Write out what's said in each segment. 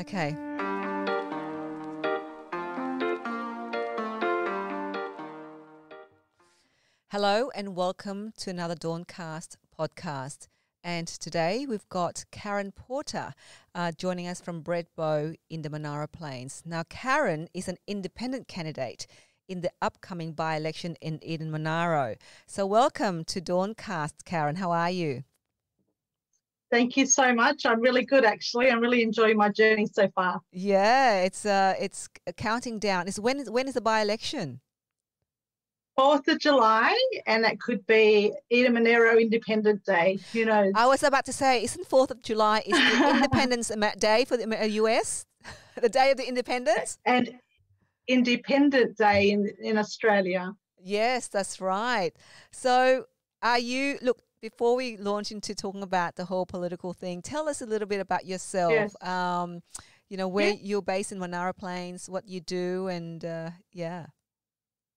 Okay. Hello and welcome to another Dawncast podcast. And today we've got Karen Porter uh, joining us from Bredbo in the Monaro Plains. Now, Karen is an independent candidate in the upcoming by election in Eden Monaro. So, welcome to Dawncast, Karen. How are you? Thank you so much. I'm really good, actually. I'm really enjoying my journey so far. Yeah, it's uh, it's counting down. Is when is when is the by election? 4th of July, and that could be Eden Monaro Independent Day. You know, I was about to say, isn't 4th of July is the Independence Day for the US? the day of the independence? And Independent Day in, in Australia. Yes, that's right. So, are you, look, before we launch into talking about the whole political thing, tell us a little bit about yourself. Yes. Um, you know, where yeah. you're based in Monaro Plains, what you do, and uh, yeah.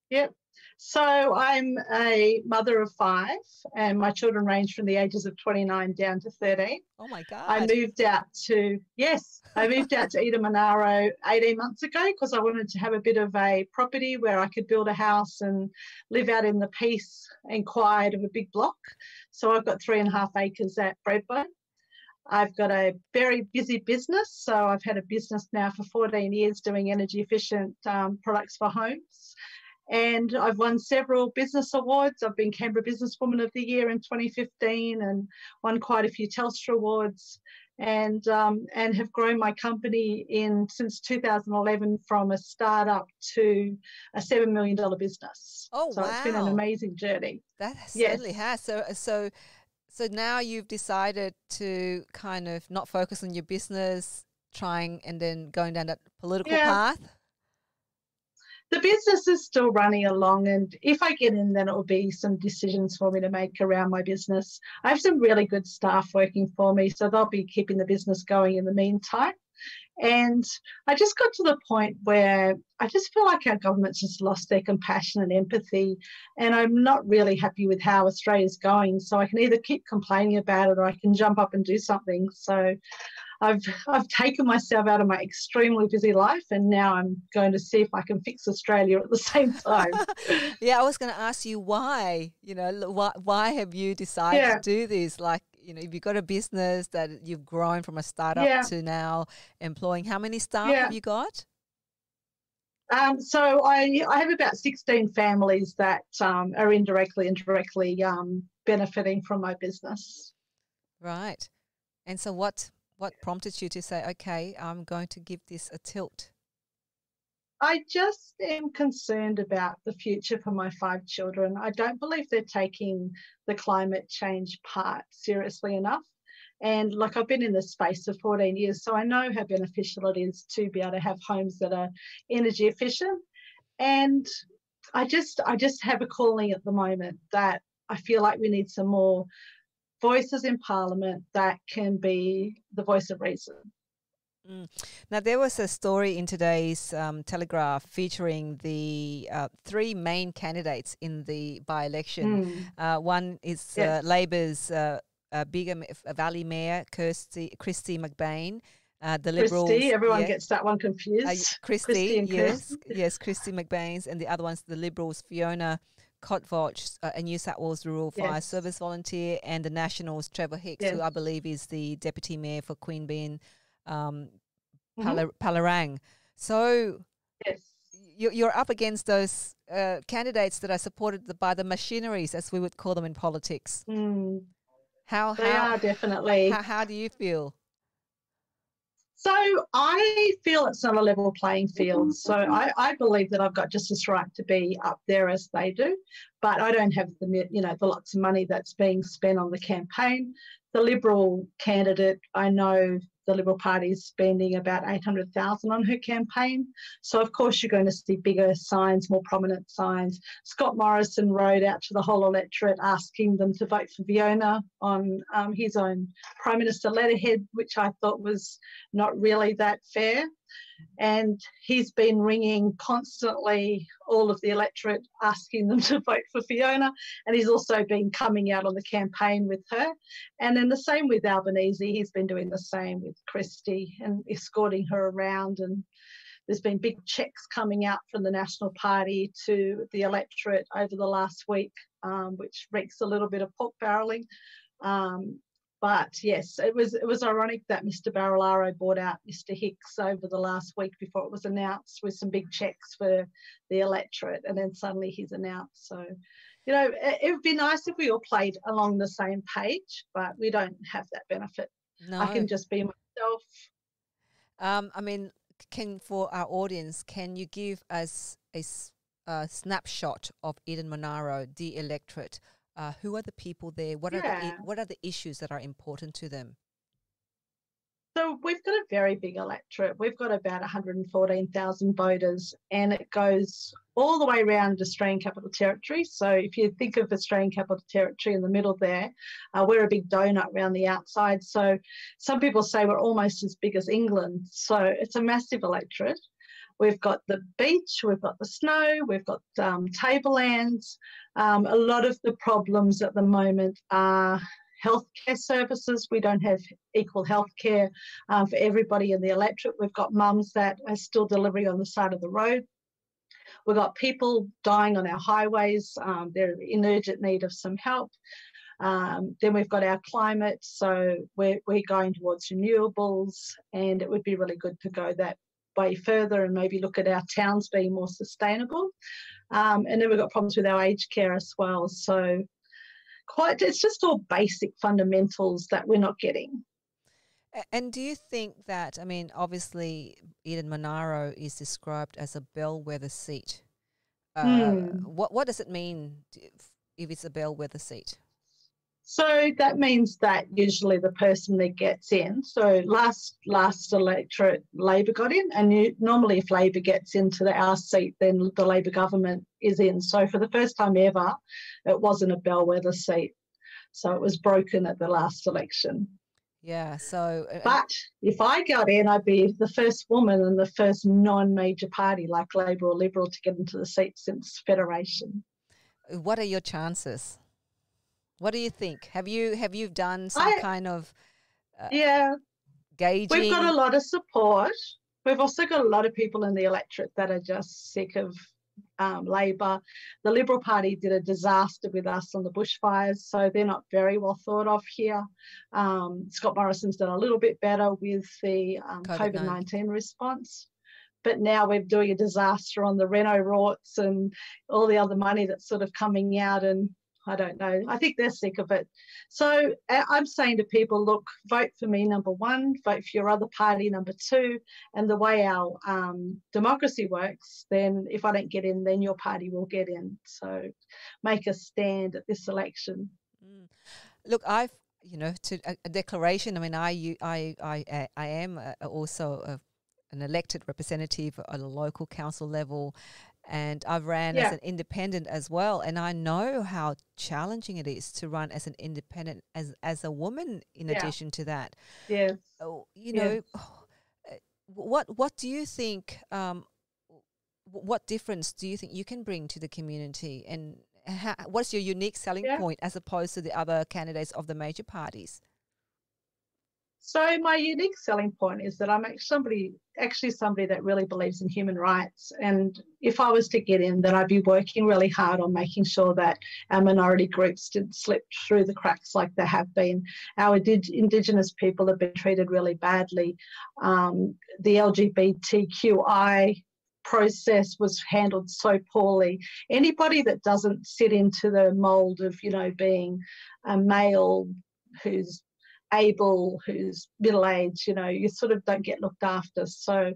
Yep. So I'm a mother of five, and my children range from the ages of 29 down to 13. Oh my God. I moved out to, yes, I moved out to Eden Monaro 18 months ago because I wanted to have a bit of a property where I could build a house and live out in the peace and quiet of a big block. So I've got three and a half acres at Bredbo. I've got a very busy business. So I've had a business now for 14 years doing energy efficient um, products for homes. And I've won several business awards. I've been Canberra Businesswoman of the Year in 2015 and won quite a few Telstra awards and um, and have grown my company in since 2011 from a startup to a seven million dollar business. Oh so wow! it's been an amazing journey. That yes. certainly has. So so so now you've decided to kind of not focus on your business, trying and then going down that political yeah. path the business is still running along and if i get in then it will be some decisions for me to make around my business. I have some really good staff working for me so they'll be keeping the business going in the meantime. And i just got to the point where i just feel like our government's just lost their compassion and empathy and i'm not really happy with how australia's going. So i can either keep complaining about it or i can jump up and do something. So I've I've taken myself out of my extremely busy life, and now I'm going to see if I can fix Australia at the same time. yeah, I was going to ask you why. You know, why why have you decided yeah. to do this? Like, you know, if you've got a business that you've grown from a startup yeah. to now employing, how many staff yeah. have you got? Um, so I, I have about 16 families that um, are indirectly and directly um, benefiting from my business. Right. And so what what prompted you to say, okay, I'm going to give this a tilt? I just am concerned about the future for my five children. I don't believe they're taking the climate change part seriously enough. And like I've been in this space for 14 years, so I know how beneficial it is to be able to have homes that are energy efficient. And I just I just have a calling at the moment that I feel like we need some more voices in Parliament that can be the voice of reason. Mm. Now, there was a story in today's um, Telegraph featuring the uh, three main candidates in the by election. Mm. Uh, one is uh, yes. uh, Labor's Bega Valley Mayor, Kirsty, Kristy McBain. Uh, the Liberals. Christy, everyone yeah. gets that one confused. Uh, Kristy, Christy yes, yes, Kristy McBain's, and the other one's the Liberals, Fiona Kotvojs, uh, a New South Wales Rural Fire yes. Service volunteer, and the Nationals, Trevor Hicks, yes. who I believe is the Deputy Mayor for Queanbeyan, um, mm-hmm. Palerang. So yes. you're up against those uh, candidates that are supported by the machineries, as we would call them in politics. Mm. How, they how, are definitely. How, how do you feel? So I feel it's not a level playing field. So I, I, believe that I've got just as right to be up there as they do, but I don't have the you know the lots of money that's being spent on the campaign. The Liberal candidate, I know the Liberal Party is spending about 800,000 on her campaign. So of course you're going to see bigger signs, more prominent signs. Scott Morrison wrote out to the whole electorate asking them to vote for Fiona on um, his own Prime Minister letterhead, which I thought was not really that fair. And he's been ringing constantly all of the electorate asking them to vote for Fiona. And he's also been coming out on the campaign with her. And then the same with Albanese. He's been doing the same with Kristy and escorting her around. And there's been big checks coming out from the National Party to the electorate over the last week, um, which reeks a little bit of pork barreling. Um, but yes, it was it was ironic that Mr. Barilaro bought out Mr. Hicks over the last week before it was announced with some big checks for the electorate, and then suddenly he's announced. So, you know, it, it would be nice if we all played along the same page, but we don't have that benefit. No. I can just be myself. Um, I mean, can for our audience, can you give us a, a snapshot of Eden Monaro, the electorate? Uh, who are the people there? What yeah. are the what are the issues that are important to them? So we've got a very big electorate. We've got about 114,000 voters, and it goes all the way around Australian Capital Territory. So if you think of Australian Capital Territory in the middle there, uh, we're a big donut around the outside. So some people say we're almost as big as England. So it's a massive electorate. We've got the beach, we've got the snow, we've got um, tablelands. Um, a lot of the problems at the moment are healthcare services. We don't have equal healthcare um, for everybody in the electorate. We've got mums that are still delivering on the side of the road. We've got people dying on our highways. Um, they're in urgent need of some help. Um, then we've got our climate, so we're, we're going towards renewables, and it would be really good to go that way further and maybe look at our towns being more sustainable. Um, and then we've got problems with our aged care as well. So quite it's just all basic fundamentals that we're not getting. And do you think that I mean obviously Eden Monaro is described as a bellwether seat. Uh, mm. What what does it mean if it's a bellwether seat? So that means that usually the person that gets in. So last last electorate, Labor got in, and you, normally if Labor gets into the our seat, then the Labor government is in. So for the first time ever, it wasn't a bellwether seat. So it was broken at the last election. Yeah. So, uh, but if I got in, I'd be the first woman and the first non-major party like Labor or Liberal to get into the seat since Federation. What are your chances? What do you think? Have you have you done some I, kind of uh, yeah gauging? We've got a lot of support. We've also got a lot of people in the electorate that are just sick of um, Labor. The Liberal Party did a disaster with us on the bushfires, so they're not very well thought of here. Um, Scott Morrison's done a little bit better with the um, COVID 19 response. But now we're doing a disaster on the Reno rorts and all the other money that's sort of coming out and I don't know. I think they're sick of it. So I'm saying to people, look, vote for me, number one, vote for your other party, number two. And the way our um, democracy works, then if I don't get in, then your party will get in. So make a stand at this election. Mm. Look, I've you know to a, a, declaration. I mean, I I I I am also a, an elected representative at a local council level, and I've ran yeah. as an independent as well, and I know how challenging it is to run as an independent as as a woman. In yeah. addition to that, yes, oh, you know, eh, what what do you think? Um, what difference do you think you can bring to the community, and how, what's your unique selling yeah. point as opposed to the other candidates of the major parties? So my unique selling point is that I'm actually somebody, actually somebody that really believes in human rights. And if I was to get in, then I'd be working really hard on making sure that our minority groups didn't slip through the cracks like they have been. Our Indigenous people have been treated really badly. Um, the LGBTQI process was handled so poorly. Anybody that doesn't sit into the mold of, you know, being a male who's able, who's middle aged, you know, you sort of don't get looked after. So,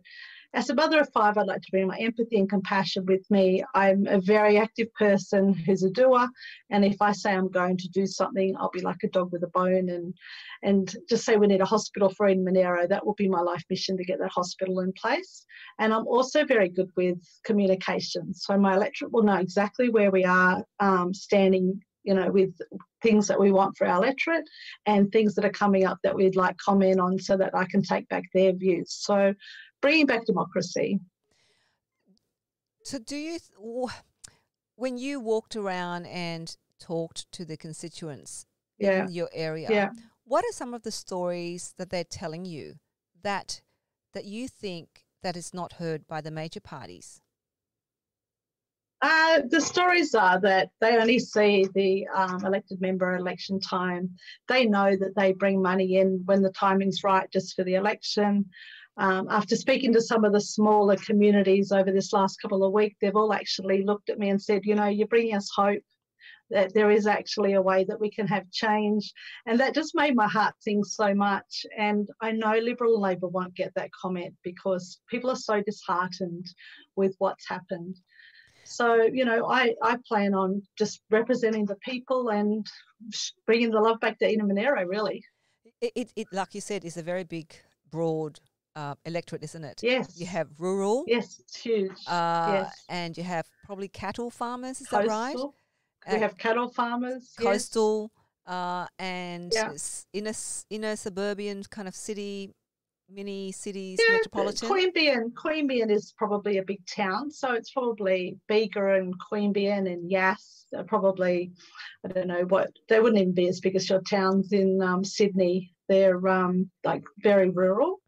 as a mother of five, I'd like to bring my empathy and compassion with me. I'm a very active person who's a doer, and if I say I'm going to do something, I'll be like a dog with a bone and and just say we need a hospital for Eden Monaro. That will be my life mission to get that hospital in place. And I'm also very good with communication, so my electorate will know exactly where we are um, standing you know, with things that we want for our electorate and things that are coming up that we'd like comment on so that I can take back their views. So bringing back democracy. So, do you, th- when you walked around and talked to the constituents yeah. in your area, yeah. what are some of the stories that they're telling you that that you think that is not heard by the major parties? Uh, the stories are that they only see the um, elected member election time. They know that they bring money in when the timing's right just for the election. Um, after speaking to some of the smaller communities over this last couple of weeks, they've all actually looked at me and said, you know, you're bringing us hope that there is actually a way that we can have change. And that just made my heart sing so much. And I know Liberal Labor won't get that comment because people are so disheartened with what's happened. So, you know, I, I plan on just representing the people and bringing the love back to Eden Monaro, really. It, it, it, like you said, is a very big, broad uh, electorate, isn't it? Yes. You have rural. Yes, it's huge. Uh, yes. And you have probably cattle farmers, is Coastal. that right? We have cattle farmers. Coastal uh, and Yeah. inner, inner suburban kind of city, mini cities, Yeah, metropolitan. Queanbeyan, Queanbeyan is probably a big town, so it's probably Bega and Queanbeyan and Yass are probably, I don't know what, they wouldn't even be as big as your towns in um, Sydney. They're um, like very rural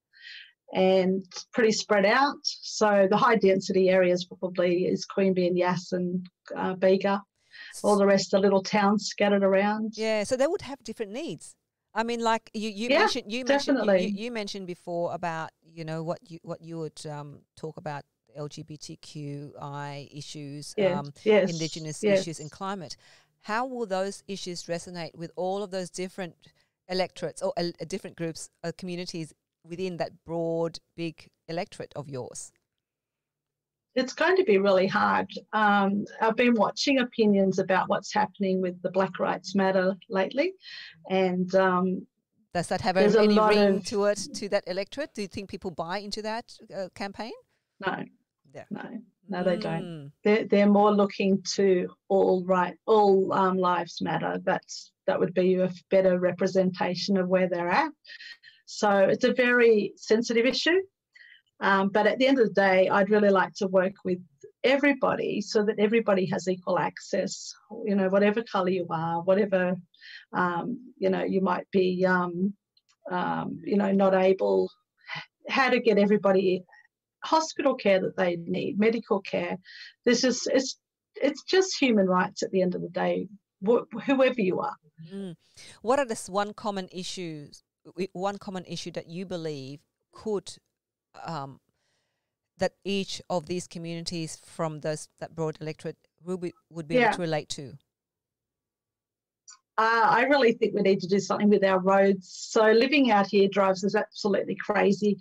and pretty spread out. So the high density areas probably is Queanbeyan, Yass and uh, Bega. All the rest are little towns scattered around. Yeah, so they would have different needs. I mean, like you, you Yeah, mentioned, you mentioned, you, you, you mentioned before about you know what you what you would um, talk about LGBTQI issues, Yes, um, yes, indigenous yes. issues, and climate. How will those issues resonate with all of those different electorates or uh, different groups, uh, communities within that broad, big electorate of yours? It's going to be really hard. Um, I've been watching opinions about what's happening with the Black Rights Matter lately, and um, Does that have any ring of- to it to that electorate? Do you think people buy into that uh, campaign? no, Yeah. no, no, they don't. Mm. They're, they're more looking to all right, all um, lives matter. That's that would be a better representation of where they're at. So it's a very sensitive issue. Um, but at the end of the day, I'd really like to work with everybody so that everybody has equal access. You know, whatever colour you are, whatever um, you know, you might be, um, um, you know, not able. How to get everybody hospital care that they need, medical care. This is it's it's just human rights at the end of the day, wh- whoever you are. Mm. What are the one common issues? One common issue that you believe could um, that each of these communities from those that broad electorate would be, would be Yeah. able to relate to. Uh, I really think we need to do something with our roads. So living out here drives us absolutely crazy.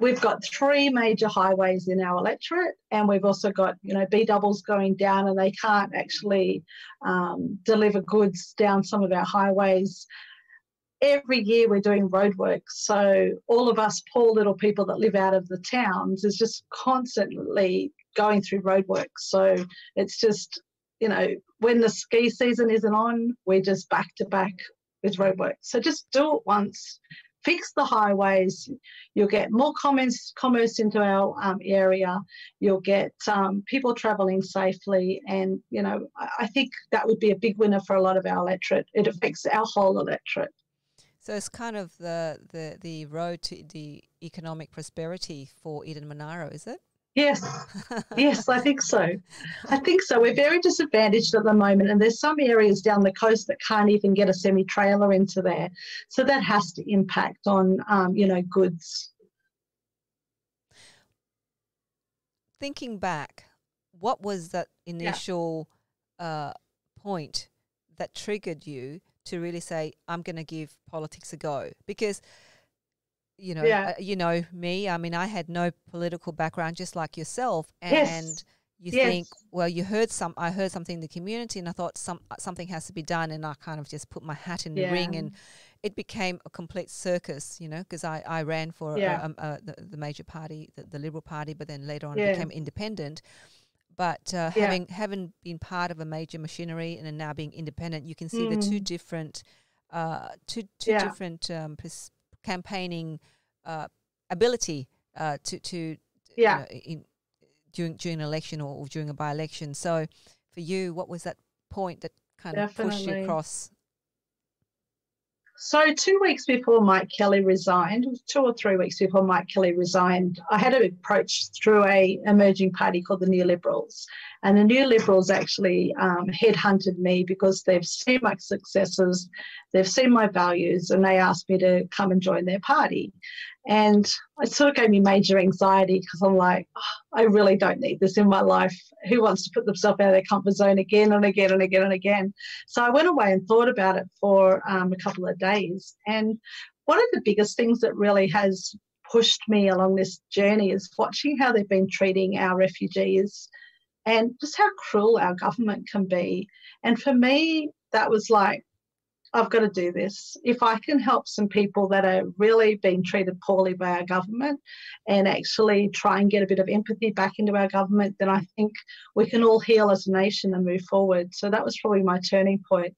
We've got three major highways in our electorate, and we've also got you know B doubles going down, and they can't actually um, deliver goods down some of our highways. Every year we're doing roadworks, so all of us poor little people that live out of the towns is just constantly going through roadworks. So it's just you know when the ski season isn't on, we're just back to back with roadworks. So just do it once, fix the highways. You'll get more commerce, commerce into our um, area. You'll get um, people travelling safely, and you know I think that would be a big winner for a lot of our electorate. It affects our whole electorate. So it's kind of the, the, the road to the economic prosperity for Eden Monaro, is it? Yes, yes, I think so. I think so. We're very disadvantaged at the moment, and there's some areas down the coast that can't even get a semi trailer into there. So that has to impact on, um, you know, goods. Thinking back, what was that initial uh, point that triggered you to really say, "I'm going to give politics a go"? Because you know, Yeah. uh, you know me. I mean, I had no political background, just like yourself, and Yes. you Yes. think, well, you heard some. I heard something in the community, and I thought some uh, something has to be done, and I kind of just put my hat in the ring, and it became a complete circus, you know, because I, I ran for Yeah. uh, um, uh, the, the major party, the, the Liberal Party, but then later on Yeah. became independent. But uh, Yeah. having having been part of a major machinery and now being independent, you can see the two Mm. different, uh, two two Yeah. different um, pers- campaigning uh, ability uh, to to Yeah. you know, in, during during an election or, or during a by election. So for you, what was that point that kind of pushed you across? So two weeks before Mike Kelly resigned, two or three weeks before Mike Kelly resigned, I had an approach through a emerging party called the New Liberals, and the New Liberals actually um, headhunted me because they've seen my successes, they've seen my values, and they asked me to come and join their party. And it sort of gave me major anxiety because I'm like, "Oh, I really don't need this in my life. Who wants to put themselves out of their comfort zone again and again and again and again? So I went away and thought about it for um, a couple of days. And one of the biggest things that really has pushed me along this journey is watching how they've been treating our refugees and just how cruel our government can be. And for me, that was like, I've got to do this. If I can help some people that are really being treated poorly by our government and actually try and get a bit of empathy back into our government, then I think we can all heal as a nation and move forward. So that was probably my turning point.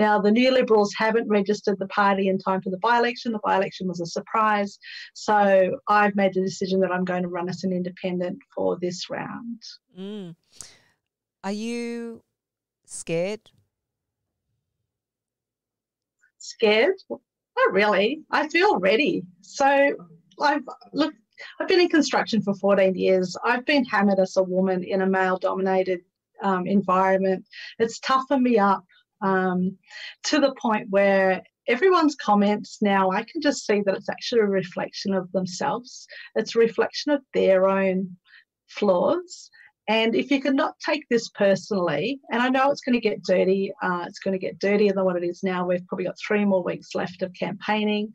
Now, the New Liberals haven't registered the party in time for the by election. The by election was a surprise. So I've made the decision that I'm going to run as an independent for this round. Mm. Are you scared? Scared? Not really. I feel ready. So I've look. I've been in construction for 14 years. I've been hammered as a woman in a male-dominated um, environment. It's toughened me up um, to the point where everyone's comments now, I can just see that it's actually a reflection of themselves. It's a reflection of their own flaws. And if you cannot take this personally, and I know it's going to get dirty, uh, it's going to get dirtier than what it is now. We've probably got three more weeks left of campaigning.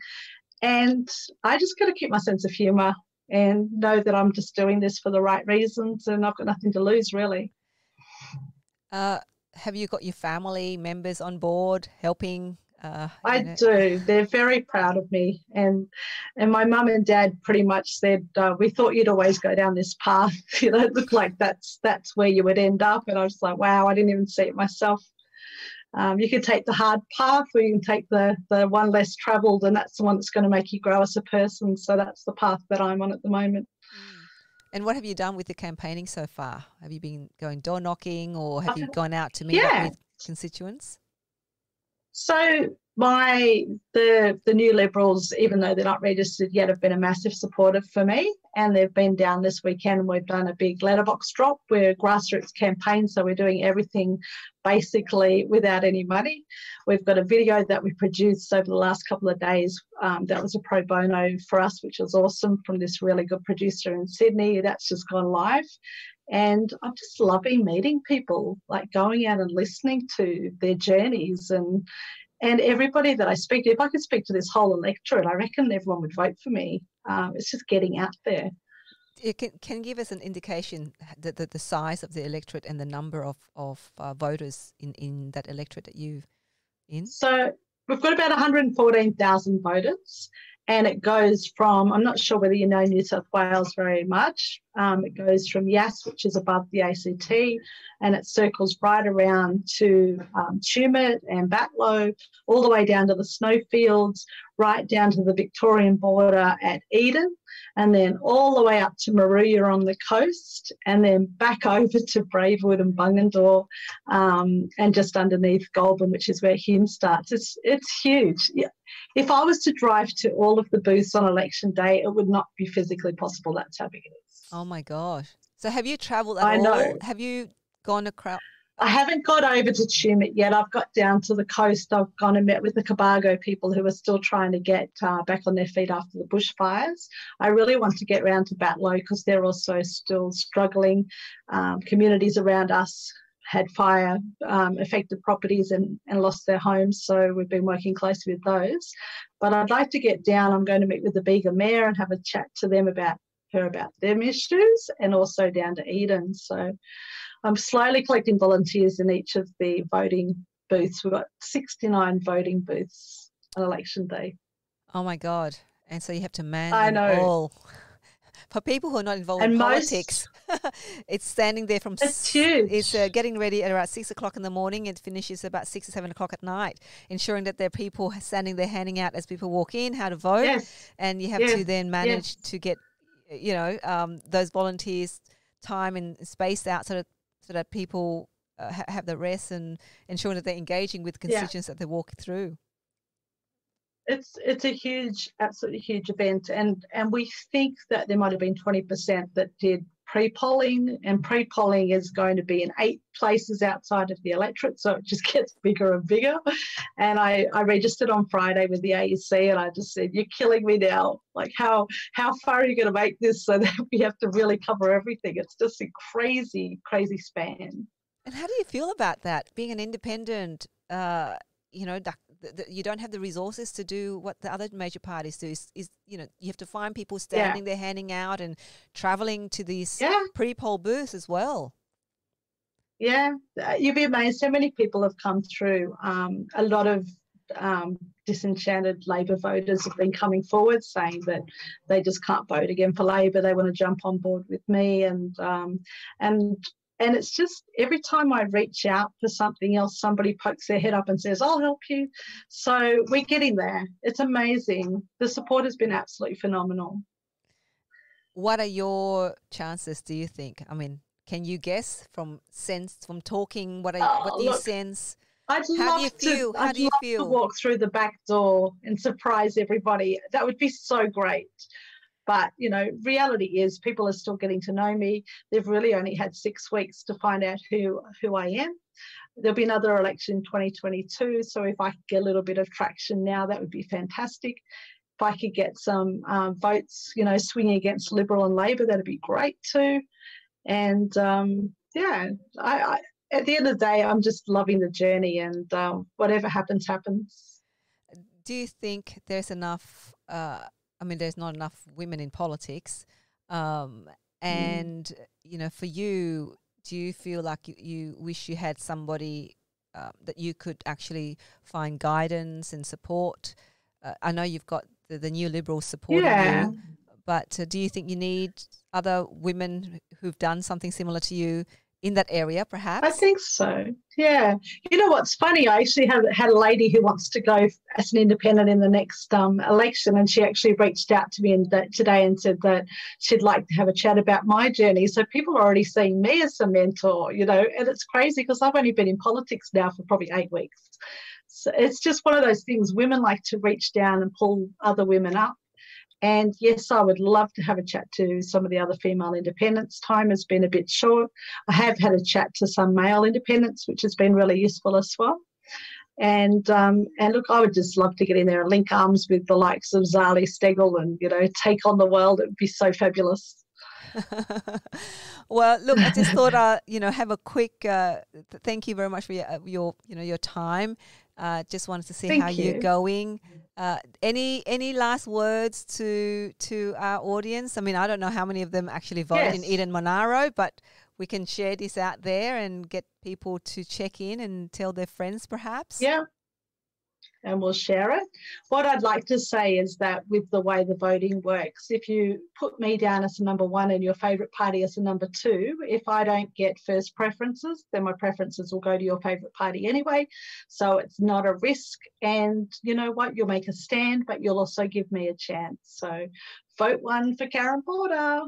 And I just got to keep my sense of humour and know that I'm just doing this for the right reasons and I've got nothing to lose, really. Uh, have you got your family members on board helping? Uh, I know- do. They're very proud of me, and and my mum and dad pretty much said, uh, "We thought you'd always go down this path. You know, it looked like that's that's where you would end up." And I was like, "Wow, I didn't even see it myself." Um, you can take the hard path, or you can take the the one less travelled, and that's the one that's going to make you grow as a person. So that's the path that I'm on at the moment. And what have you done with the campaigning so far? Have you been going door knocking or have you Uh, gone out to meet yeah. up with constituents? So my the the new liberals, even though they're not registered yet, have been a massive supporter for me, and they've been down this weekend. We've done a big letterbox drop. We're a grassroots campaign, so we're doing everything basically without any money. We've got a video that we produced over the last couple of days. Um, that was a pro bono for us, which was awesome from this really good producer in Sydney. That's just gone live. And I'm just loving meeting people, like going out and listening to their journeys and and everybody that I speak to. If I could speak to this whole electorate, I reckon everyone would vote for me. Um, it's just getting out there. It can, can give us an indication the, the, the size of the electorate and the number of, of uh, voters in, in that electorate that you in? So we've got about 114,000 voters, and it goes from, I'm not sure whether you know New South Wales very much. Um, it goes from Yass, which is above the ACT, and it circles right around to um, Tumut and Batlow, all the way down to the snowfields, right down to the Victorian border at Eden, and then all the way up to Moruya on the coast, and then back over to Braidwood and Bungendore, um, and just underneath Goulburn, which is where Hume starts. It's it's huge. Yeah. If I was to drive to all of the booths on election day, it would not be physically possible. That's how big it is. Oh my gosh. So have you travelled at I all? know. Have you gone across? I haven't got over to Tumut yet. I've got down to the coast. I've gone and met with the Cobargo people who are still trying to get uh, back on their feet after the bushfires. I really want to get round to Batlow because they're also still struggling. Um, communities around us had fire um, affected properties and, and lost their homes, so we've been working closely with those. But I'd like to get down. I'm going to meet with the Bega mayor and have a chat to them about her about them issues and also down to Eden. So I'm slowly collecting volunteers in each of the voting booths. We've got 69 voting booths on election day. Oh my God. And so you have to man I know. all. For people who are not involved And in politics, it's standing there from. It's huge. It's uh, getting ready at about six o'clock in the morning. It finishes about six or seven o'clock at night, ensuring that there are people standing there handing out as people walk in how to vote, Yes, and you have Yeah, to then manage to get you know, um, those volunteers time and space out so that so that people uh, ha- have the rest and ensuring that they're engaging with constituents yeah. that they're walking through it's it's a huge absolutely huge event and and we think that there might have been 20% that did pre-polling and pre-polling is going to be in eight places outside of the electorate so it just gets bigger and bigger. And i i registered on friday with the aec and i just said you're killing me now. Like how how far are you going to make this so that we have to really cover everything? It's just a crazy crazy span. And how do you feel about that being an independent uh you know the, the, you don't have the resources to do what the other major parties do. Is, is you know you have to find people standing yeah. there handing out and traveling to these yeah. pre-poll booths as well. Yeah, uh, you'd be amazed how many people have come through. Um, a lot of um, disenchanted Labor voters have been coming forward saying that they just can't vote again for Labor. They want to jump on board with me, and um, and and it's just every time I reach out for something else, somebody pokes their head up and says, I'll help you. So we're getting there. It's amazing. The support has been absolutely phenomenal. What are your chances, do you think? I mean, can you guess from sense, from talking, what, are, oh, what do you sense? I'd How love do you feel? To, How I'd do you feel? to walk through the back door and surprise everybody. That would be so great. But, you know, reality is people are still getting to know me. They've really only had six weeks to find out who, who I am. There'll be another election in 2022. So if I could get a little bit of traction now, that would be fantastic. If I could get some um, votes, you know, swinging against Liberal and Labor, that'd be great too. And um, yeah, I, I, at the end of the day, I'm just loving the journey and um, whatever happens, happens. Do you think there's enough uh, I mean, there's not enough women in politics. Um, mm. and, mm. you know, for you, do you feel like you, you wish you had somebody uh, that you could actually find guidance and support? Uh, I know you've got the, the new liberal support, yeah. you, but uh, do you think you need other women who've done something similar to you in that area, perhaps? I think so. Yeah. You know what's funny? I actually have had a lady who wants to go as an independent in the next um, election, and she actually reached out to me in the, today and said that she'd like to have a chat about my journey. So people are already seeing me as a mentor, you know, and it's crazy because I've only been in politics now for probably eight weeks. So it's just one of those things. Women like to reach down and pull other women up and yes, I would love to have a chat to some of the other female independents. Time has been a bit short. I have had a chat to some male independents, which has been really useful as well. And um, and look, I would just love to get in there and link arms with the likes of Zali Steggall and you know take on the world. It would be so fabulous. well, look, I just thought, uh, you know, have a quick. Uh, thank you very much for your, uh, your, you know, your time. Uh, just wanted to see Thank how you. are going. Uh, any any last words to to our audience? I mean, I don't know how many of them actually vote yes. in Eden Monaro, but we can share this out there and get people to check in and tell their friends, perhaps. Yeah, and we'll share it. What I'd like to say is that with the way the voting works, if you put me down as a number one and your favourite party as a number two, if I don't get first preferences, then my preferences will go to your favourite party anyway. So it's not a risk. And you know what? You'll make a stand, but you'll also give me a chance. So vote one for Karen Porter.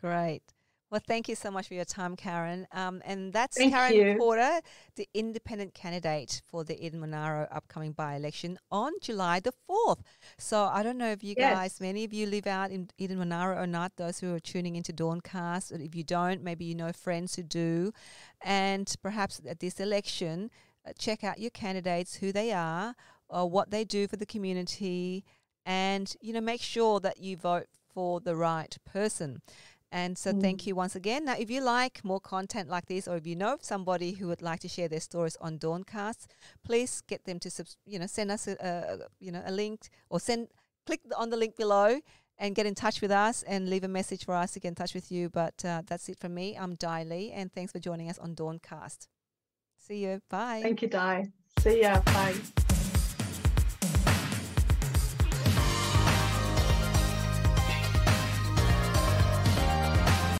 Great. Well, thank you so much for your time, Karen. Um, and that's thank Karen you. Porter, the independent candidate for the Eden Monaro upcoming by election on July the 4th. So I don't know if you yes. guys, many of you live out in Eden Monaro or not, those who are tuning into Dawncast. If you don't, maybe you know friends who do. And perhaps at this election, uh, check out your candidates, who they are, or what they do for the community, and you know make sure that you vote for the right person. And so, mm. thank you once again. Now, if you like more content like this, or if you know of somebody who would like to share their stories on Dawncast, please get them to, subs- you know, send us a, a, you know, a link or send click on the link below and get in touch with us and leave a message for us to get in touch with you. But uh, that's it from me. I'm Di Lee, and thanks for joining us on Dawncast. See you. Bye. Thank you, Di. See ya. Bye.